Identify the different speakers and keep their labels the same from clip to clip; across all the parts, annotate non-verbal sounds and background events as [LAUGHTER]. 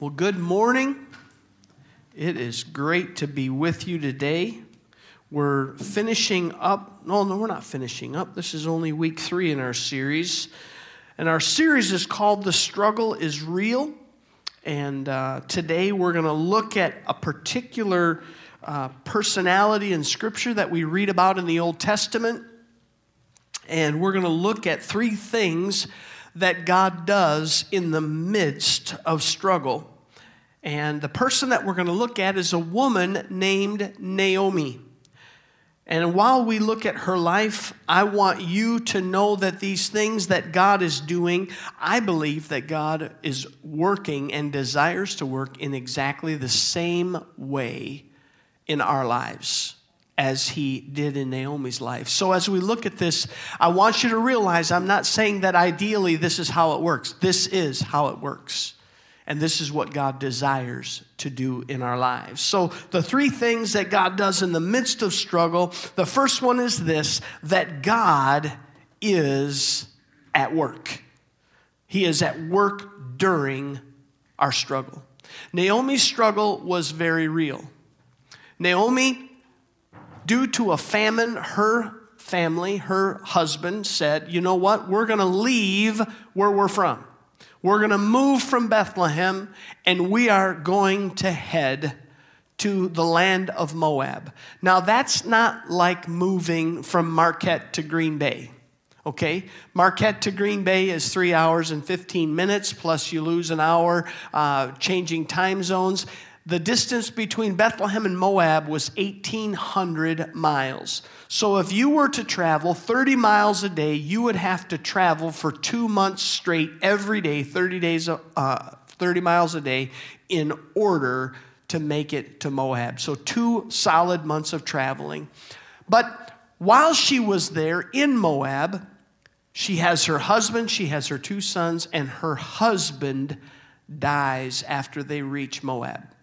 Speaker 1: Well, good morning. It is great to be with you today. We're finishing up. No, no, we're not finishing up. This is only week three in our series. And our series is called The Struggle is Real. And uh, today we're going to look at a particular uh, personality in Scripture that we read about in the Old Testament. And we're going to look at three things that God does in the midst of struggle. And the person that we're going to look at is a woman named Naomi. And while we look at her life, I want you to know that these things that God is doing, I believe that God is working and desires to work in exactly the same way in our lives as he did in Naomi's life. So, as we look at this, I want you to realize I'm not saying that ideally this is how it works. This is how it works. And this is what God desires to do in our lives. So, the three things that God does in the midst of struggle the first one is this that God is at work. He is at work during our struggle. Naomi's struggle was very real. Naomi, due to a famine, her family, her husband said, You know what? We're going to leave where we're from. We're going to move from Bethlehem and we are going to head to the land of Moab. Now, that's not like moving from Marquette to Green Bay. Okay? Marquette to Green Bay is three hours and 15 minutes, plus you lose an hour uh, changing time zones. The distance between Bethlehem and Moab was 1,800 miles. So if you were to travel 30 miles a day, you would have to travel for two months straight every day, 30 days, uh, 30 miles a day, in order to make it to Moab. So two solid months of traveling. But while she was there in Moab, she has her husband, she has her two sons, and her husband dies after they reach Moab.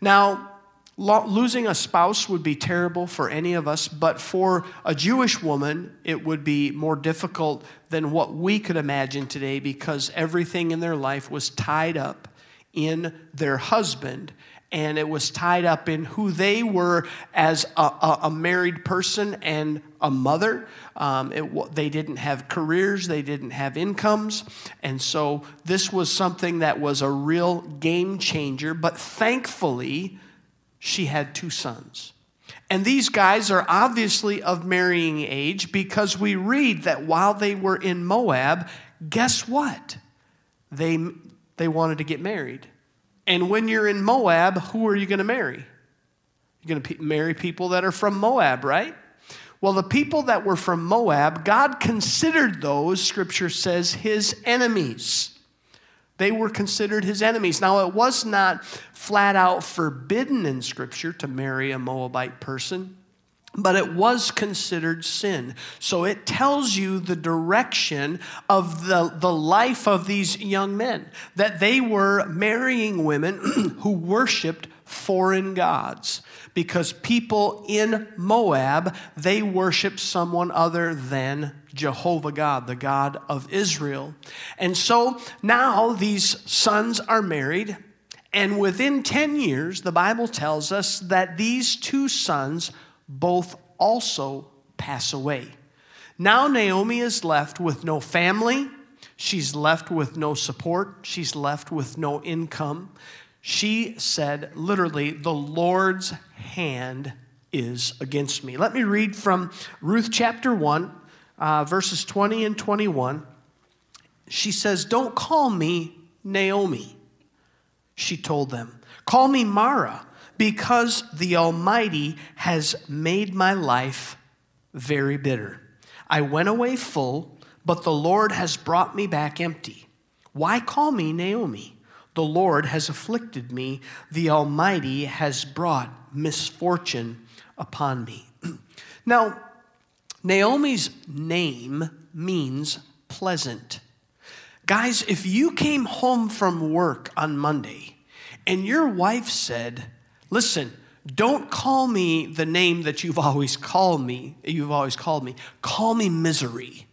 Speaker 1: Now, lo- losing a spouse would be terrible for any of us, but for a Jewish woman, it would be more difficult than what we could imagine today because everything in their life was tied up in their husband and it was tied up in who they were as a, a, a married person and a mother. Um, it, they didn't have careers, they didn't have incomes. And so this was something that was a real game changer. But thankfully, she had two sons. And these guys are obviously of marrying age because we read that while they were in Moab, guess what? They, they wanted to get married. And when you're in Moab, who are you going to marry? You're going to marry people that are from Moab, right? Well, the people that were from Moab, God considered those, scripture says, his enemies. They were considered his enemies. Now, it was not flat out forbidden in scripture to marry a Moabite person but it was considered sin. So it tells you the direction of the, the life of these young men, that they were marrying women [CLEARS THROAT] who worshiped foreign gods. Because people in Moab, they worshiped someone other than Jehovah God, the God of Israel. And so now these sons are married, and within 10 years, the Bible tells us that these two sons both also pass away. Now Naomi is left with no family. She's left with no support. She's left with no income. She said, literally, the Lord's hand is against me. Let me read from Ruth chapter 1, uh, verses 20 and 21. She says, Don't call me Naomi, she told them. Call me Mara because the Almighty has made my life very bitter. I went away full, but the Lord has brought me back empty. Why call me Naomi? The Lord has afflicted me. The Almighty has brought misfortune upon me. [CLEARS THROAT] now, Naomi's name means pleasant. Guys, if you came home from work on Monday and your wife said, Listen, don't call me the name that you've always called me. You've always called me. Call me misery.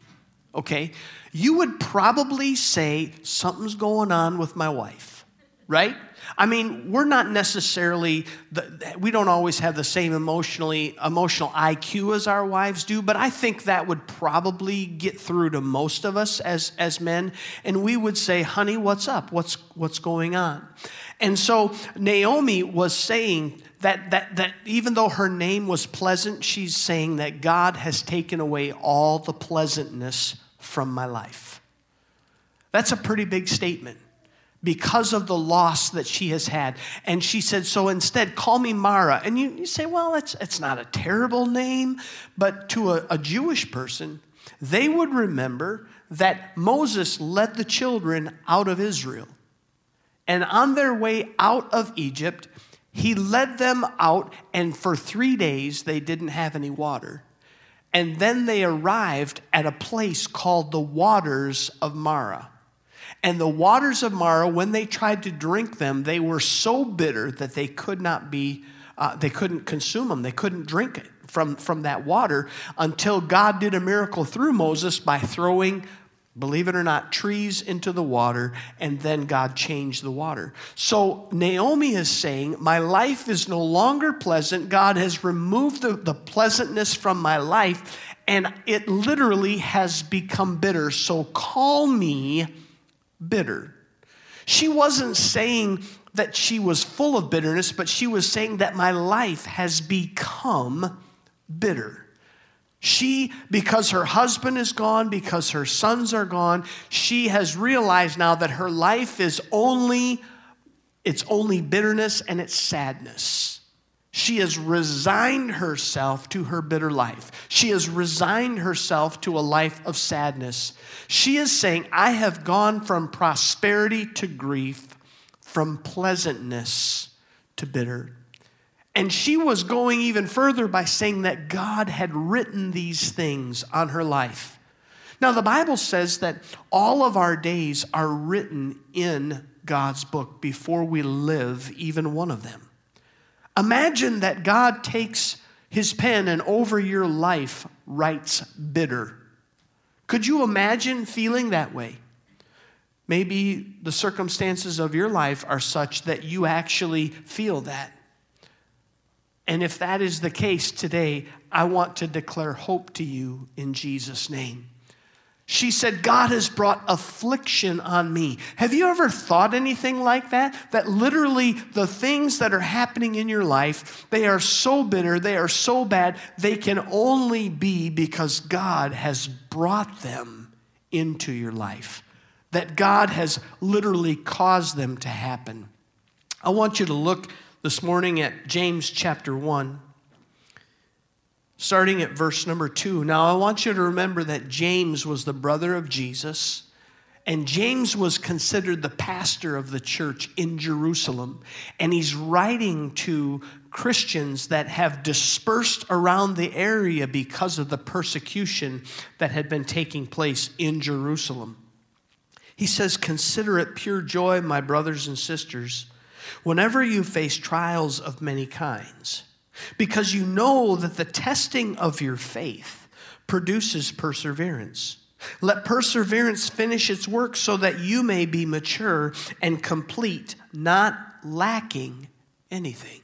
Speaker 1: Okay? You would probably say something's going on with my wife. right? I mean, we're not necessarily, the, we don't always have the same emotionally, emotional IQ as our wives do, but I think that would probably get through to most of us as, as men. And we would say, honey, what's up? What's, what's going on? And so Naomi was saying that, that, that even though her name was pleasant, she's saying that God has taken away all the pleasantness from my life. That's a pretty big statement because of the loss that she has had. And she said, So instead, call me Mara. And you, you say, Well, it's, it's not a terrible name, but to a, a Jewish person, they would remember that Moses led the children out of Israel. And on their way out of Egypt, he led them out, and for three days they didn't have any water. And then they arrived at a place called the waters of Mara. And the waters of Mara, when they tried to drink them, they were so bitter that they could not be, uh, they couldn't consume them. They couldn't drink it from, from that water until God did a miracle through Moses by throwing believe it or not, trees into the water, and then God changed the water. So Naomi is saying, My life is no longer pleasant. God has removed the, the pleasantness from my life, and it literally has become bitter. So call me bitter. She wasn't saying that she was full of bitterness, but she was saying that my life has become bitter. She, because her husband is gone, because her sons are gone, she has realized now that her life is only, it's only bitterness and it's sadness. She has resigned herself to her bitter life. She has resigned herself to a life of sadness. She is saying, I have gone from prosperity to grief, from pleasantness to bitter. And she was going even further by saying that God had written these things on her life. Now, the Bible says that all of our days are written in God's book before we live even one of them. Imagine that God takes his pen and over your life writes bitter. Could you imagine feeling that way? Maybe the circumstances of your life are such that you actually feel that. And if that is the case today, I want to declare hope to you in Jesus' name. She said, God has brought affliction on me. Have you ever thought anything like that? That literally the things that are happening in your life, they are so bitter, they are so bad, they can only be because God has brought them into your life. That God has literally caused them to happen. I want you to look this morning at James chapter 1, starting at verse number 2. Now, I want you to remember that James was the brother of Jesus, and James was considered the pastor of the church in Jerusalem. And he's writing to Christians that have dispersed around the area because of the persecution that had been taking place in Jerusalem. He says, Consider it pure joy, my brothers and sisters whenever you face trials of many kinds, because you know that the testing of your faith produces perseverance. Let perseverance finish its work so that you may be mature and complete, not lacking anything.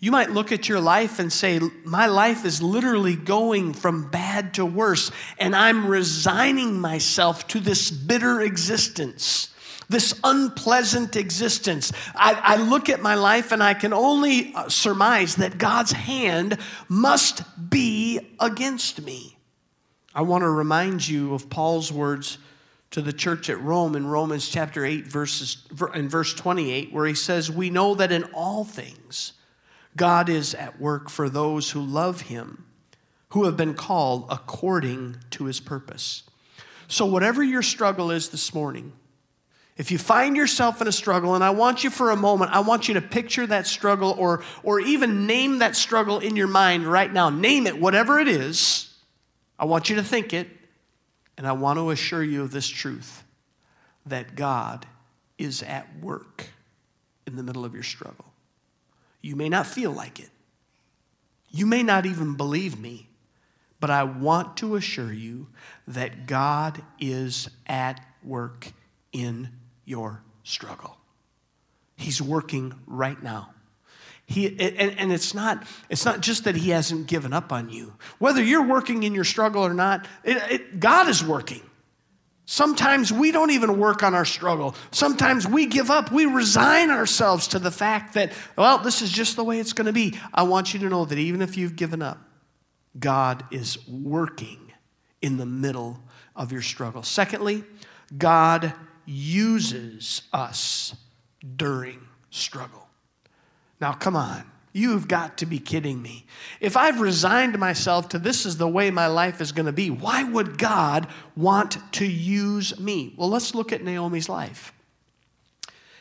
Speaker 1: You might look at your life and say, My life is literally going from bad to worse, and I'm resigning myself to this bitter existence this unpleasant existence. I, I, look at my life and I can only uh, surmise that God's hand must be against me. I want to remind you of Paul's words to the church at Rome in Romans chapter 8 verses in verse 28 where he says we know that in all things God is at work for those who love him who have been called according to his purpose. So whatever your struggle is this morning if you find yourself in a struggle, and I want you for a moment, I want you to picture that struggle or, or even name that struggle in your mind right now. Name it, whatever it is. I want you to think it, and I want to assure you of this truth that God is at work in the middle of your struggle. You may not feel like it, you may not even believe me, but I want to assure you that God is at work in your struggle. He's working right now. He, and, and it's, not, it's not just that he hasn't given up on you. Whether you're working in your struggle or not, it, it, God is working. Sometimes we don't even work on our struggle. Sometimes we give up. We resign ourselves to the fact that, well, this is just the way it's going to be. I want you to know that even if you've given up, God is working in the middle of your struggle. Secondly, God uses us during struggle. Now, come on. You've got to be kidding me. If I've resigned myself to this is the way my life is going to be, why would God want to use me? Well, let's look at Naomi's life.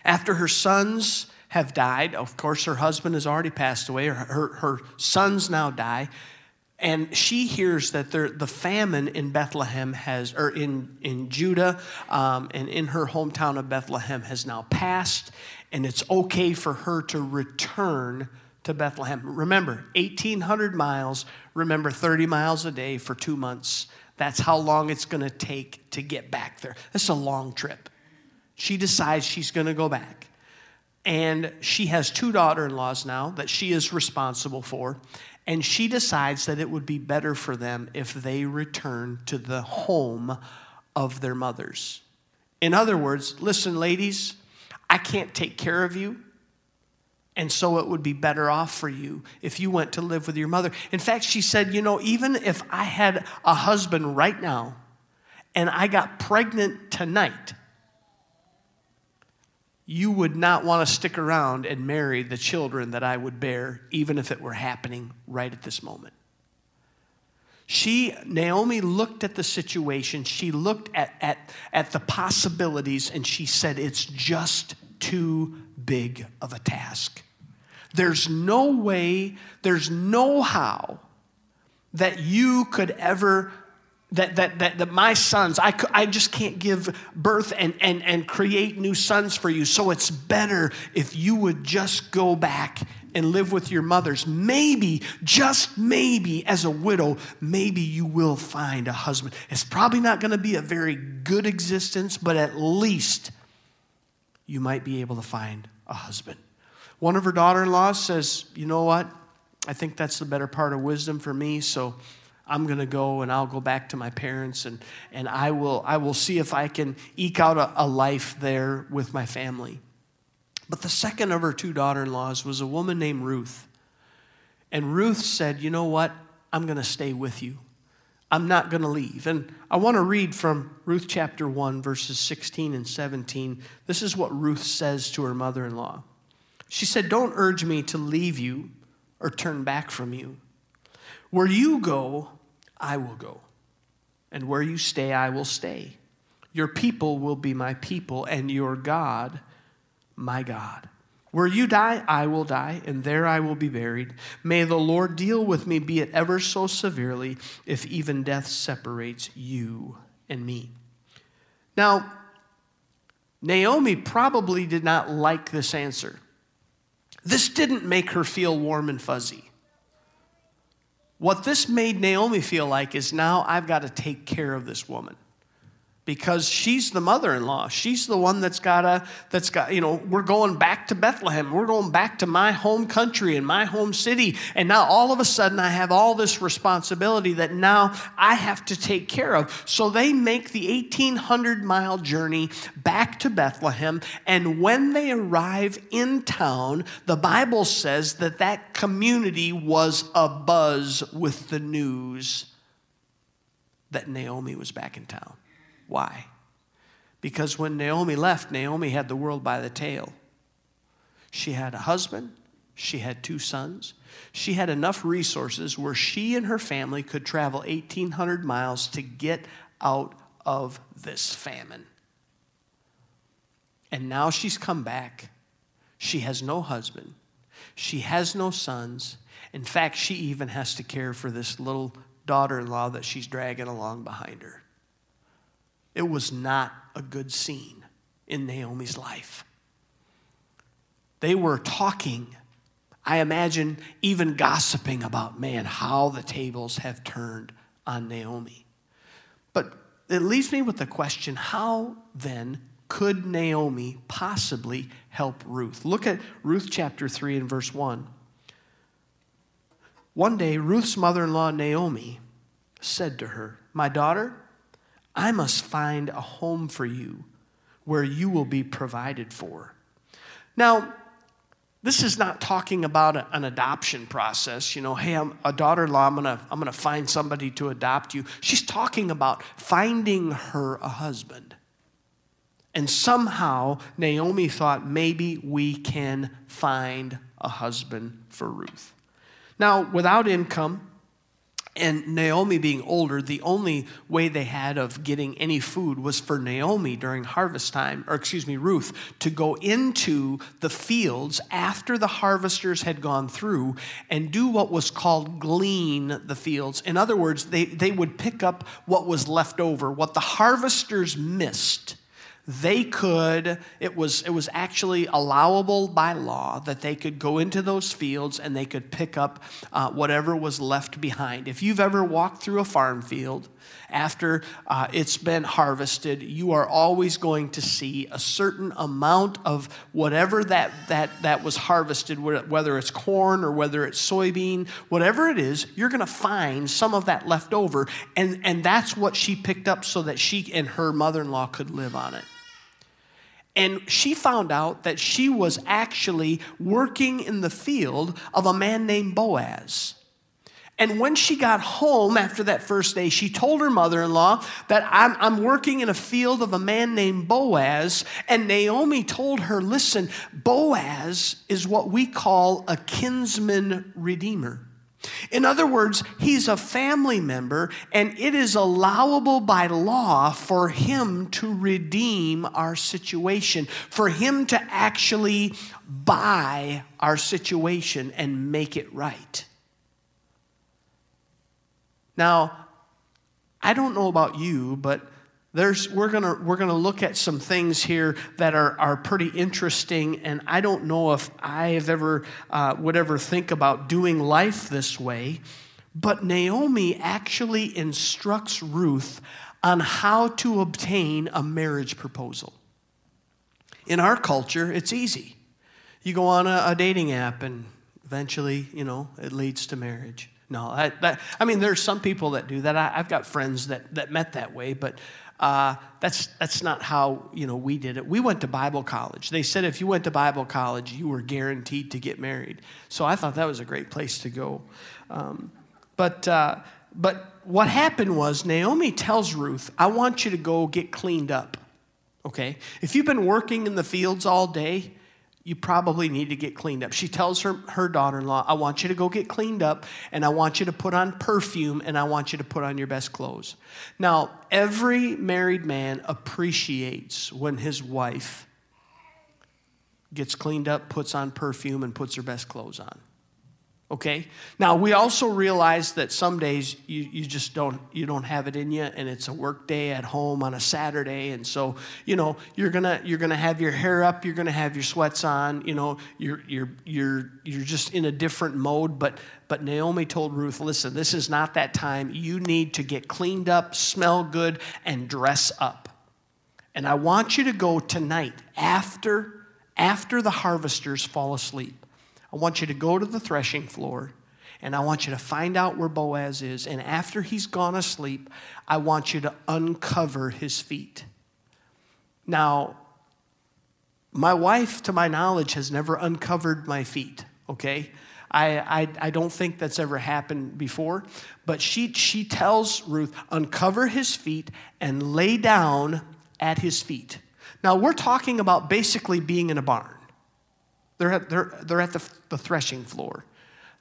Speaker 1: After her sons have died, of course, her husband has already passed away, her, her, her sons now die, and she hears that there, the famine in Bethlehem has, or in, in Judah um, and in her hometown of Bethlehem has now passed, and it's okay for her to return to Bethlehem. Remember, 1,800 miles, remember 30 miles a day for two months. That's how long it's going to take to get back there. It's a long trip. She decides she's going to go back. And she has two daughter in laws now that she is responsible for. And she decides that it would be better for them if they return to the home of their mothers. In other words, listen, ladies, I can't take care of you. And so it would be better off for you if you went to live with your mother. In fact, she said, You know, even if I had a husband right now and I got pregnant tonight, you would not want to stick around and marry the children that I would bear, even if it were happening right at this moment. She, Naomi looked at the situation, she looked at, at, at the possibilities, and she said, It's just too big of a task. There's no way, there's no how that you could ever that, that, that, that my sons, I, I just can't give birth and, and, and create new sons for you. So it's better if you would just go back and live with your mothers. Maybe, just maybe, as a widow, maybe you will find a husband. It's probably not going to be a very good existence, but at least you might be able to find a husband. One of her daughter in laws says, You know what? I think that's the better part of wisdom for me. So I'm going to go and I'll go back to my parents and, and I, will, I will see if I can eke out a, a life there with my family. But the second of her two daughter in laws was a woman named Ruth. And Ruth said, You know what? I'm going to stay with you. I'm not going to leave. And I want to read from Ruth chapter 1, verses 16 and 17. This is what Ruth says to her mother in law. She said, Don't urge me to leave you or turn back from you. Where you go, I will go. And where you stay, I will stay. Your people will be my people, and your God, my God. Where you die, I will die, and there I will be buried. May the Lord deal with me, be it ever so severely, if even death separates you and me. Now, Naomi probably did not like this answer. This didn't make her feel warm and fuzzy. What this made Naomi feel like is now I've got to take care of this woman because she's the mother-in-law. She's the one that's got a that's got you know we're going back to bethlehem. We're going back to my home country and my home city. And now all of a sudden i have all this responsibility that now i have to take care of. So they make the 1800 mile journey back to bethlehem. And when they arrive in town the bible says that that community was abuzz with the news that naomi was back in town why? Because when Naomi left, Naomi had the world by the tail. She had a husband, she had two sons, she had enough resources where she and her family could travel 1,800 miles to get out of this famine. And now she's come back. She has no husband. She has no sons. In fact, she even has to care for this little daughter in law that she's dragging along behind her. It was not a good scene in Naomi's life. They were talking, I imagine, even gossiping about, man, how the tables have turned on Naomi. But it leaves me with the question how then could Naomi possibly help Ruth? Look at Ruth chapter 3 and verse 1. One day, Ruth's mother in law, Naomi, said to her, My daughter, I must find a home for you where you will be provided for. Now, this is not talking about an adoption process. You know, hey, I'm a daughter in law, I'm gonna, I'm gonna find somebody to adopt you. She's talking about finding her a husband. And somehow Naomi thought maybe we can find a husband for Ruth. Now, without income, and Naomi being older, the only way they had of getting any food was for Naomi during harvest time, or excuse me, Ruth, to go into the fields after the harvesters had gone through and do what was called glean the fields. In other words, they, they would pick up what was left over, what the harvesters missed they could it was it was actually allowable by law that they could go into those fields and they could pick up uh, whatever was left behind. If you've ever walked through a farm field after uh, it's been harvested you are always going to see a certain amount of whatever that that that was harvested whether it's corn or whether it's soybean whatever it is you're going to find some of that left over. And and that's what she picked up so that she and her mother-in-law could live on it and she found out that she was actually working in the field of a man named Boaz. And when she got home after that first day, she told her mother in law that I'm, I'm, working in a field of a man named Boaz. And Naomi told her, Listen, Boaz is what we call a kinsman redeemer. In other words, he's a family member, and it is allowable by law for him to redeem our situation, for him to actually buy our situation and make it right. Now, I don't know about you, but there's, we're going we're gonna look at some things here that are, are pretty interesting, and I don't know if I have ever, uh, would ever think about doing life this way, but Naomi actually instructs Ruth on how to obtain a marriage proposal. In our culture, it's easy. You go on a, a dating app, and eventually, you know, it leads to marriage. No, I, that, I mean, there's some people that do that. I, have got friends that, that met that way, but uh, that's, that's not how you know, we did it. We went to Bible college. They said if you went to Bible college, you were guaranteed to get married. So I thought that was a great place to go. Um, but, uh, but what happened was Naomi tells Ruth, I want you to go get cleaned up. Okay? If you've been working in the fields all day, you probably need to get cleaned up. She tells her, her daughter in law, I want you to go get cleaned up, and I want you to put on perfume, and I want you to put on your best clothes. Now, every married man appreciates when his wife gets cleaned up, puts on perfume, and puts her best clothes on okay? Now we also realize that some days you, you just don't you don't have it in you and it's a work day at home on a saturday and so you know you're gonna you're gonna have your hair up you're gonna have your sweats on you know you're you're you're you're just in a different mode but but naomi told ruth listen this is not that time. You need to get cleaned up smell good and dress up. And i want you to go tonight after after the harvesters fall asleep I want you to go to the threshing floor and I want you to find out where Boaz is. And after he's gone asleep, I want you to uncover his feet. Now, my wife, to my knowledge, has never uncovered my feet, okay? I, I, I, don't think that's ever happened before. But she, she tells Ruth, uncover his feet and lay down at his feet. Now, we're talking about basically being in a barn. They're at, they're, they're at the, the threshing floor.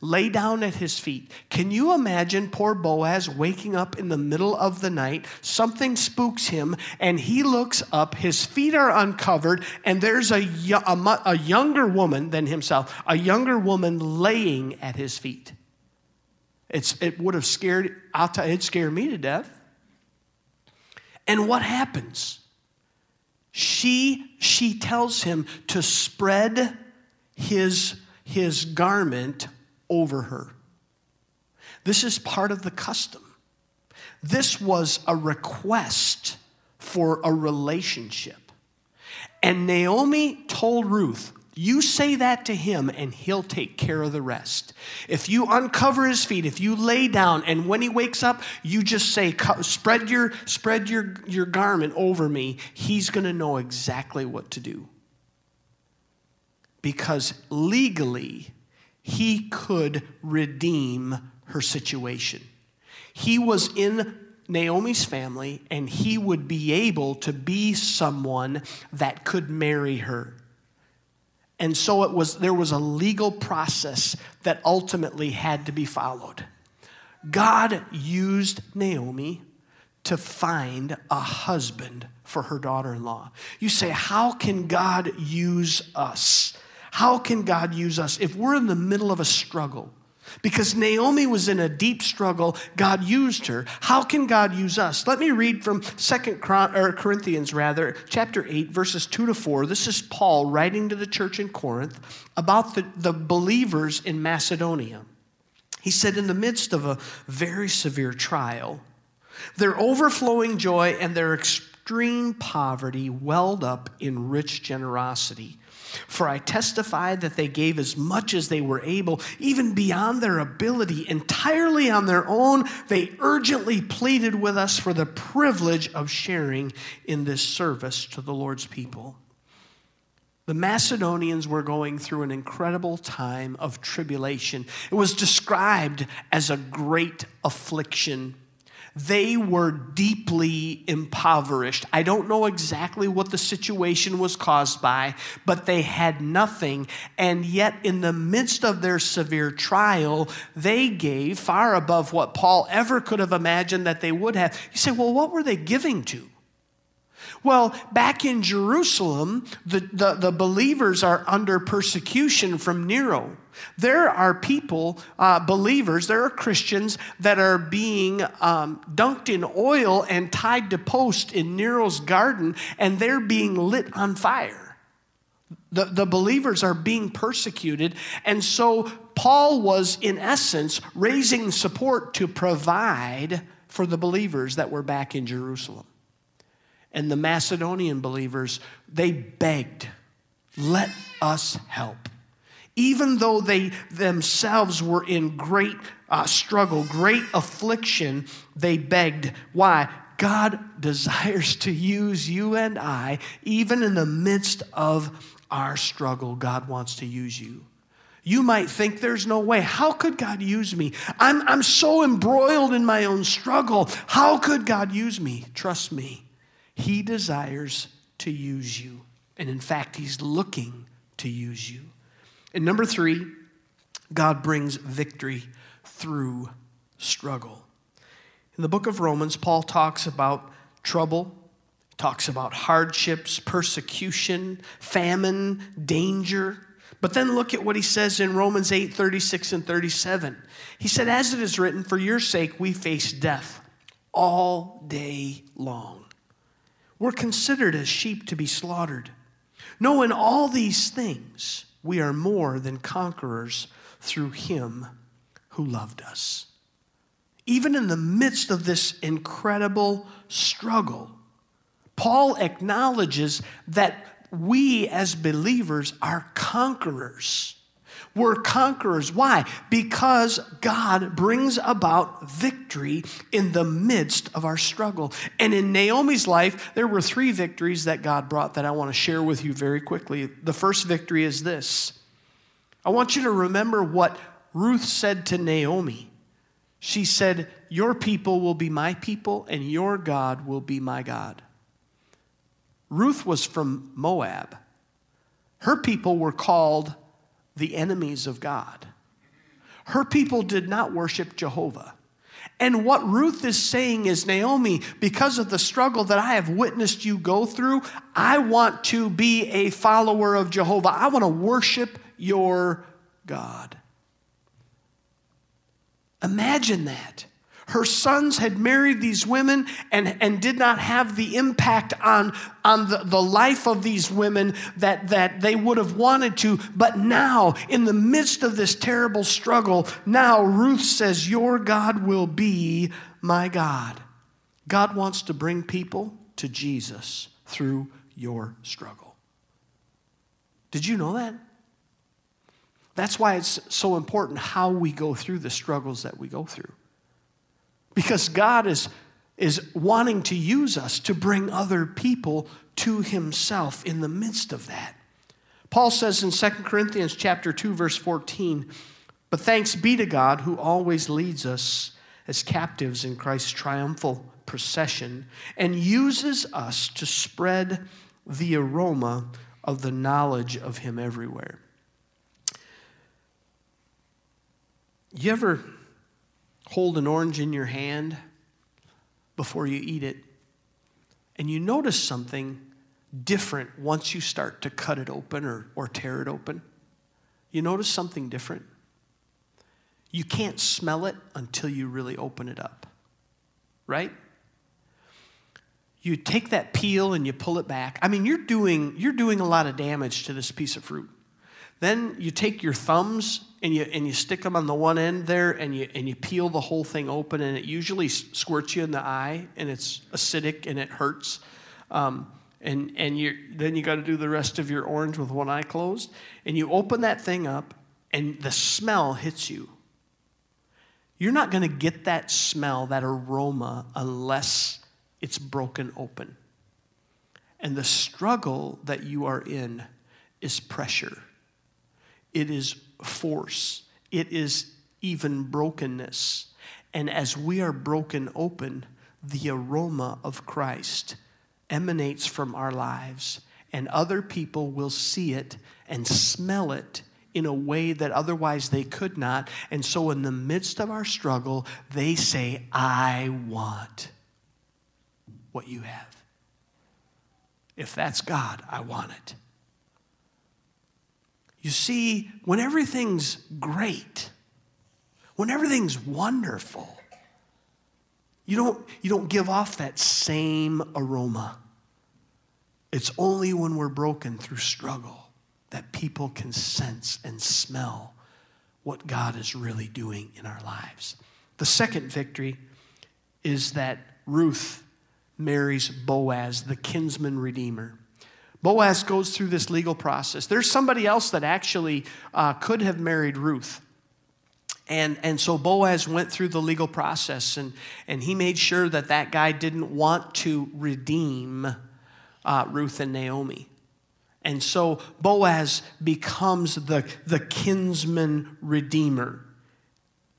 Speaker 1: Lay down at his feet. Can you imagine poor Boaz waking up in the middle of the night? Something spooks him, and he looks up. His feet are uncovered, and there's a, a, a younger woman than himself, a younger woman laying at his feet. It's, it would have scared, I'll it scared me to death. And what happens? She, she tells him to spread his, his garment over her. This is part of the custom. This was a request for a relationship. And Naomi told Ruth, you say that to him, and he'll take care of the rest. If you uncover his feet, if you lay down, and when he wakes up, you just say, "Spread your spread your your garment over me." He's going to know exactly what to do. Because legally, he could redeem her situation. He was in Naomi's family, and he would be able to be someone that could marry her. And so it was, there was a legal process that ultimately had to be followed. God used Naomi to find a husband for her daughter in law. You say, How can God use us? How can God use us if we're in the middle of a struggle? Because Naomi was in a deep struggle, God used her. How can God use us? Let me read from Second Corinthians, rather, chapter 8, verses 2 to 4. This is Paul writing to the church in Corinth about the, the believers in Macedonia. He said, In the midst of a very severe trial, their overflowing joy and their extreme poverty welled up in rich generosity. For I testify that they gave as much as they were able, even beyond their ability, entirely on their own. They urgently pleaded with us for the privilege of sharing in this service to the Lord's people. The Macedonians were going through an incredible time of tribulation. It was described as a great affliction they were deeply impoverished. I don't know exactly what the situation was caused by, but they had nothing. And yet, in the midst of their severe trial, they gave far above what Paul ever could have imagined that they would have. You say, well, what were they giving to? Well, back in Jerusalem, the, the, the, believers are under persecution from Nero. There are people, uh, believers, there are Christians that are being um, dunked in oil and tied to posts in Nero's garden, and they're being lit on fire. The, the believers are being persecuted, and so Paul was, in essence, raising support to provide for the believers that were back in Jerusalem. And the Macedonian believers, they begged, let us help even though they themselves were in great uh, struggle, great affliction, they begged. Why? God [LAUGHS] desires to use you and I, even in the midst of our struggle. God wants to use you. You might think there's no way. How could God use me? I'm, I'm so embroiled in my own struggle. How could God use me? Trust me, He desires to use you. And in fact, He's looking to use you. And number three, God brings victory through struggle. In the book of Romans, Paul talks about trouble, talks about hardships, persecution, famine, danger. But then look at what he says in Romans 8 36 and 37. He said, As it is written, for your sake we face death all day long. We're considered as sheep to be slaughtered. No, in all these things, we are more than conquerors through him who loved us. Even in the midst of this incredible struggle, Paul acknowledges that we as believers are conquerors. We're conquerors. Why? Because God brings about victory in the midst of our struggle. And in Naomi's life, there were three victories that God brought that I want to share with you very quickly. The first victory is this I want you to remember what Ruth said to Naomi. She said, Your people will be my people, and your God will be my God. Ruth was from Moab. Her people were called the enemies of God. Her people did not worship Jehovah. And what Ruth is saying is, Naomi, because of the struggle that I have witnessed you go through, I want to be a follower of Jehovah. I want to worship your God. Imagine that her sons had married these women and, and did not have the impact on, on the, the life of these women that, that they would have wanted to. But now, in the midst of this terrible struggle, now Ruth says, Your God will be my God. God wants to bring people to Jesus through your struggle. Did you know that? That's why it's so important how we go through the struggles that we go through. Because God is, is wanting to use us to bring other people to himself in the midst of that. Paul says in 2 Corinthians chapter 2 verse 14, "But thanks be to God who always leads us as captives in Christ's triumphal procession and uses us to spread the aroma of the knowledge of him everywhere." You ever hold an orange in your hand before you eat it and you notice something different once you start to cut it open or, or tear it open? You notice something different? You can't smell it until you really open it up, right? You take that peel and you pull it back. I mean, you're doing, you're doing a lot of damage to this piece of fruit. Then you take your thumbs and you, and you stick them on the one end there and you, and you peel the whole thing open, and it usually squirts you in the eye and it's acidic and it hurts. Um, and and you then you got to do the rest of your orange with one eye closed. And you open that thing up, and the smell hits you. You're not going to get that smell, that aroma, unless it's broken open. And the struggle that you are in is pressure it is force, it is even brokenness. And as we are broken open, the aroma of Christ emanates from our lives, and other people will see it and smell it in a way that otherwise they could not. And so, in the midst of our struggle, they say, I want what you have. If that's God, I want it. You see, when everything's great, when everything's wonderful, you don't, you don't give off that same aroma. It's only when we're broken through struggle that people can sense and smell what God is really doing in our lives. The second victory is that Ruth marries Boaz, the kinsman redeemer. Boaz goes through this legal process. There's somebody else that actually uh, could have married Ruth. And, and so Boaz went through the legal process and, and he made sure that that guy didn't want to redeem uh, Ruth and Naomi. And so Boaz becomes the, the kinsman redeemer.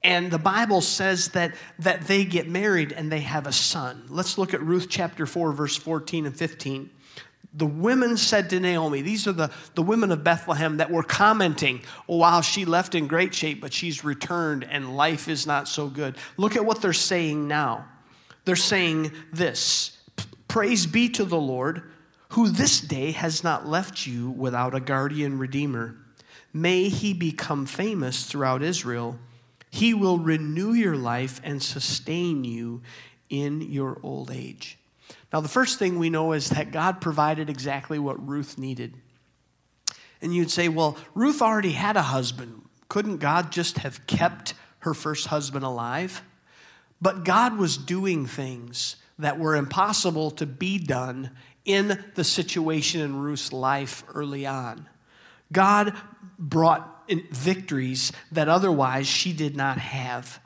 Speaker 1: And the Bible says that, that they get married and they have a son. Let's look at Ruth chapter 4, verse 14 and 15 the women said to Naomi, these are the, the women of Bethlehem that were commenting, oh, wow, she left in great shape, but she's returned and life is not so good. Look at what they're saying now. They're saying this Praise be to the Lord, who this day has not left you without a guardian redeemer. May he become famous throughout Israel. He will renew your life and sustain you in your old age. Now, the first thing we know is that God provided exactly what Ruth needed. And you'd say, well, Ruth already had a husband. Couldn't God just have kept her first husband alive? But God was doing things that were impossible to be done in the situation in Ruth's life early on. God brought victories that otherwise she did not have.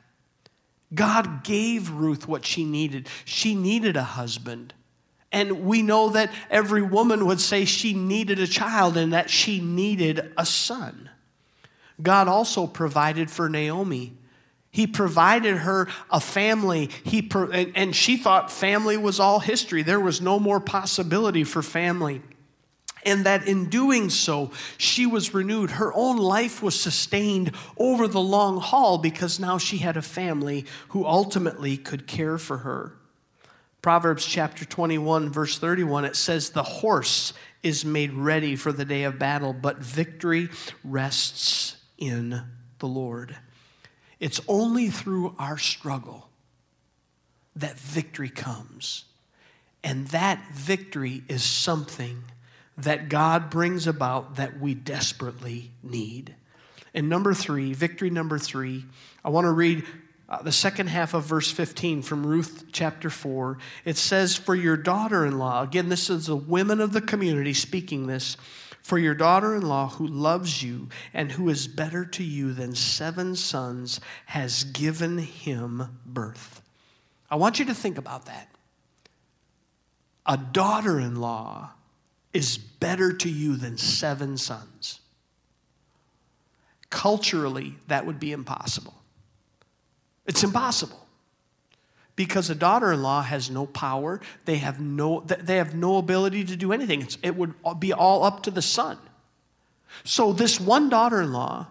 Speaker 1: God gave Ruth what she needed. She needed a husband. And we know that every woman would say she needed a child and that she needed a son. God also provided for Naomi. He provided her a family. He pro- and she thought family was all history. There was no more possibility for family. And that in doing so, she was renewed. Her own life was sustained over the long haul because now she had a family who ultimately could care for her. Proverbs chapter 21, verse 31, it says, The horse is made ready for the day of battle, but victory rests in the Lord. It's only through our struggle that victory comes. And that victory is something that God brings about that we desperately need. And number three, victory number three, I want to read uh, the second half of verse 15 from Ruth chapter 4, it says, For your daughter in law, again, this is the women of the community speaking this, For your daughter in law, who loves you and who is better to you than seven sons, has given him birth. I want you to think about that. A daughter in law is better to you than seven sons. Culturally, that would be impossible. It's impossible because a daughter-in-law has no power they have no they have no ability to do anything it's, it would be all up to the son so this one daughter-in-law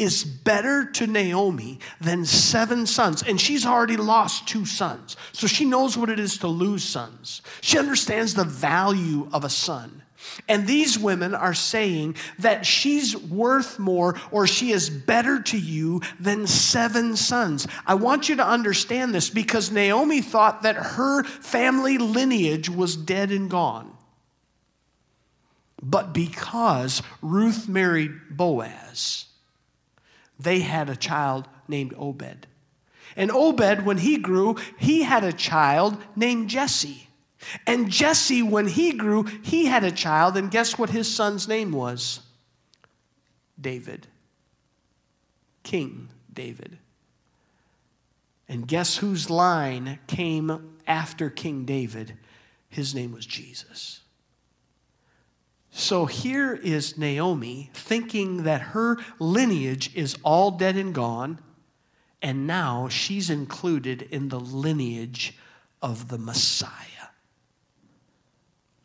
Speaker 1: is better to Naomi than seven sons. And she's already lost two sons. So she knows what it is to lose sons. She understands the value of a son. And these women are saying that she's worth more or she is better to you than seven sons. I want you to understand this because Naomi thought that her family lineage was dead and gone. But because Ruth married Boaz, they had a child named Obed. And Obed, when he grew, he had a child named Jesse. And Jesse, when he grew, he had a child, and guess what his son's name was? David. King David. And guess whose line came after King David? His name was Jesus. So here is Naomi thinking that her lineage is all dead and gone, and now she's included in the lineage of the Messiah.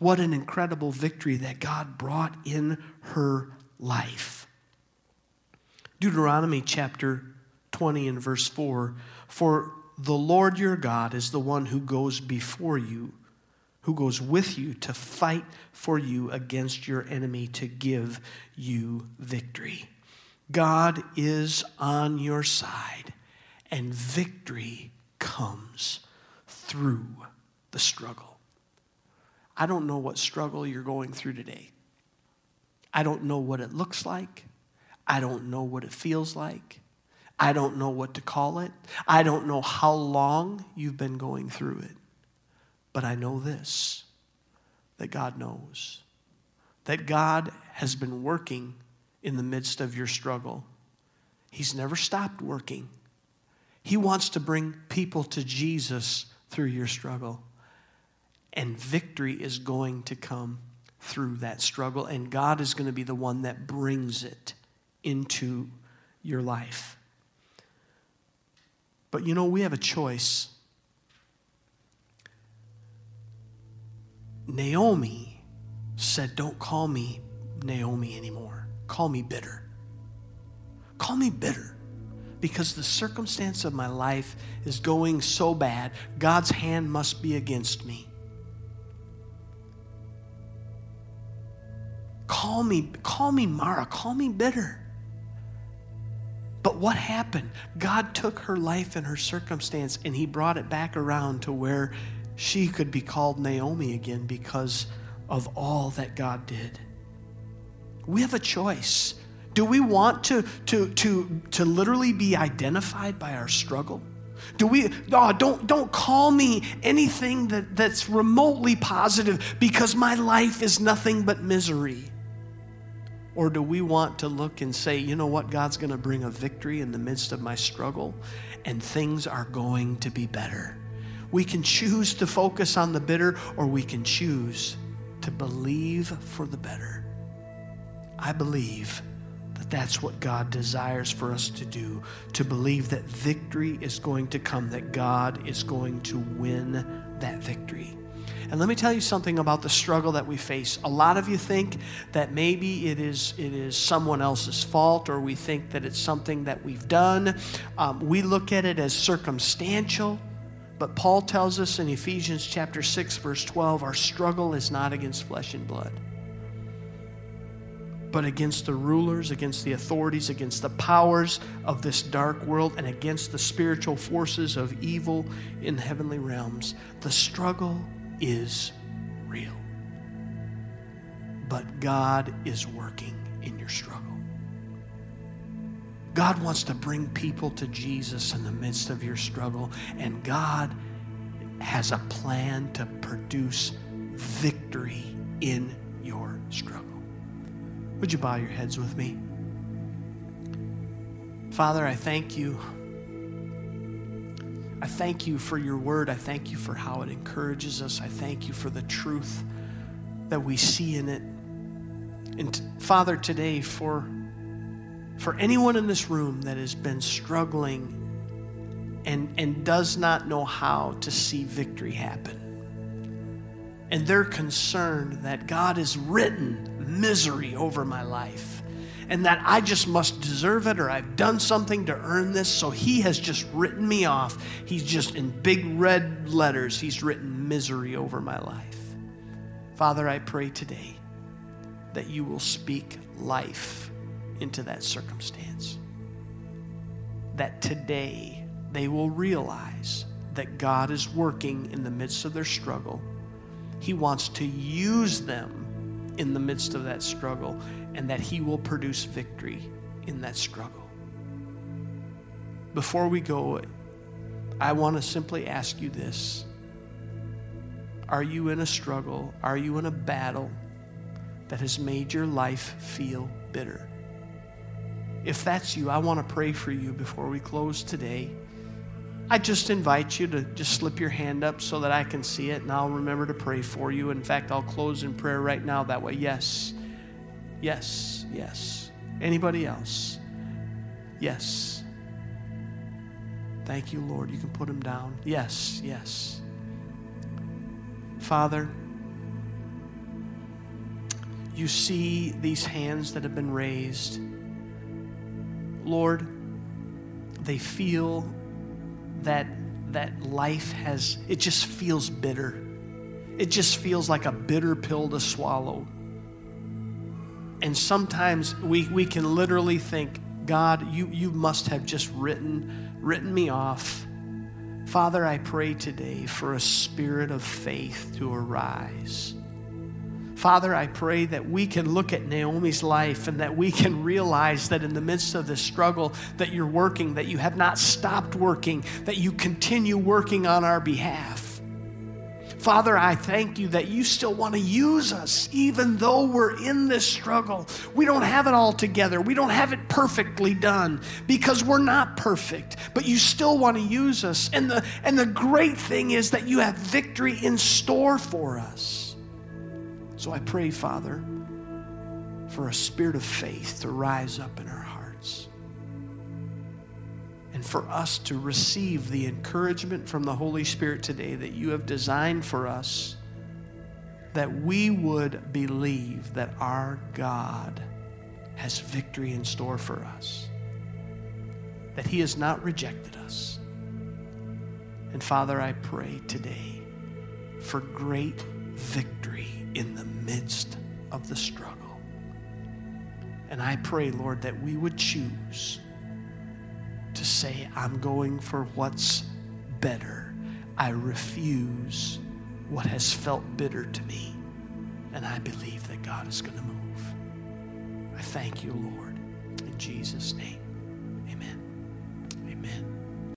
Speaker 1: What an incredible victory that God brought in her life. Deuteronomy chapter 20 and verse 4 For the Lord your God is the one who goes before you, who goes with you to fight for you against your enemy to give you victory. God is on your side, and victory comes through the struggle. I don't know what struggle you're going through today. I don't know what it looks like. I don't know what it feels like. I don't know what to call it. I don't know how long you've been going through it. But I know this that God knows. That God has been working in the midst of your struggle. He's never stopped working. He wants to bring people to Jesus through your struggle. And victory is going to come through that struggle, and God is going to be the one that brings it into your life. But you know, we have a choice. Naomi said, Don't call me Naomi anymore. Call me bitter. Call me bitter because the circumstance of my life is going so bad, God's hand must be against me. Call me, call me Mara, call me bitter. But what happened? God took her life and her circumstance and he brought it back around to where she could be called Naomi again because of all that God did. We have a choice. Do we want to, to, to, to literally be identified by our struggle? Do we, oh, don't, don't call me anything that, that's remotely positive because my life is nothing but misery. Or do we want to look and say, you know what, God's going to bring a victory in the midst of my struggle and things are going to be better? We can choose to focus on the bitter or we can choose to believe for the better. I believe that that's what God desires for us to do to believe that victory is going to come, that God is going to win that victory. And let me tell you something about the struggle that we face. A lot of you think that maybe it is, it is someone else's fault, or we think that it's something that we've done. Um, we look at it as circumstantial. But Paul tells us in Ephesians chapter 6, verse 12, our struggle is not against flesh and blood, but against the rulers, against the authorities, against the powers of this dark world, and against the spiritual forces of evil in heavenly realms. The struggle is real. But God is working in your struggle. God wants to bring people to Jesus in the midst of your struggle, and God has a plan to produce victory in your struggle. Would you bow your heads with me? Father, I thank you. I thank you for your word. I thank you for how it encourages us. I thank you for the truth that we see in it. And Father, today, for, for anyone in this room that has been struggling and, and does not know how to see victory happen, and they're concerned that God has written misery over my life and that I just must deserve it or I've done something to earn this. So he has just written me off. He's just in big red letters, he's written misery over my life. Father, I pray today that you will speak life into that circumstance. That today they will realize that God is working in the midst of their struggle. He wants to use them in the midst of that struggle and that He will produce victory in that struggle. Before we go, I want to simply ask you this Are you in a struggle? Are you in a battle that has made your life feel bitter? If that's you, I want to pray for you before we close today. I just invite you to just slip your hand up so that I can see it and I'll remember to pray for you. In fact, I'll close in prayer right now that way. Yes. Yes. Yes. Anybody else? Yes. Thank you, Lord. You can put them down. Yes. Yes. Father, you see these hands that have been raised. Lord, they feel that that life has it just feels bitter. It just feels like a bitter pill to swallow. And sometimes we, we can literally think, God, you, you must have just written, written me off. Father, I pray today for a spirit of faith to arise Father, I pray that we can look at Naomi's life and that we can realize that in the midst of this struggle that you're working, that you have not stopped working, that you continue working on our behalf. Father, I thank you that you still want to use us even though we're in this struggle. We don't have it all together. We don't have it perfectly done because we're not perfect, but you still want to use us. And the, and the great thing is that you have victory in store for us. So I pray, Father, for a spirit of faith to rise up in our hearts. For us to receive the encouragement from the Holy Spirit today that you have designed for us, that we would believe that our God has victory in store for us, that He has not rejected us. And Father, I pray today for great victory in the midst of the struggle. And I pray, Lord, that we would choose to say, I'm going for what's better. I refuse what has felt bitter to me. And I believe that God is going to move. I thank you, Lord, in Jesus' name.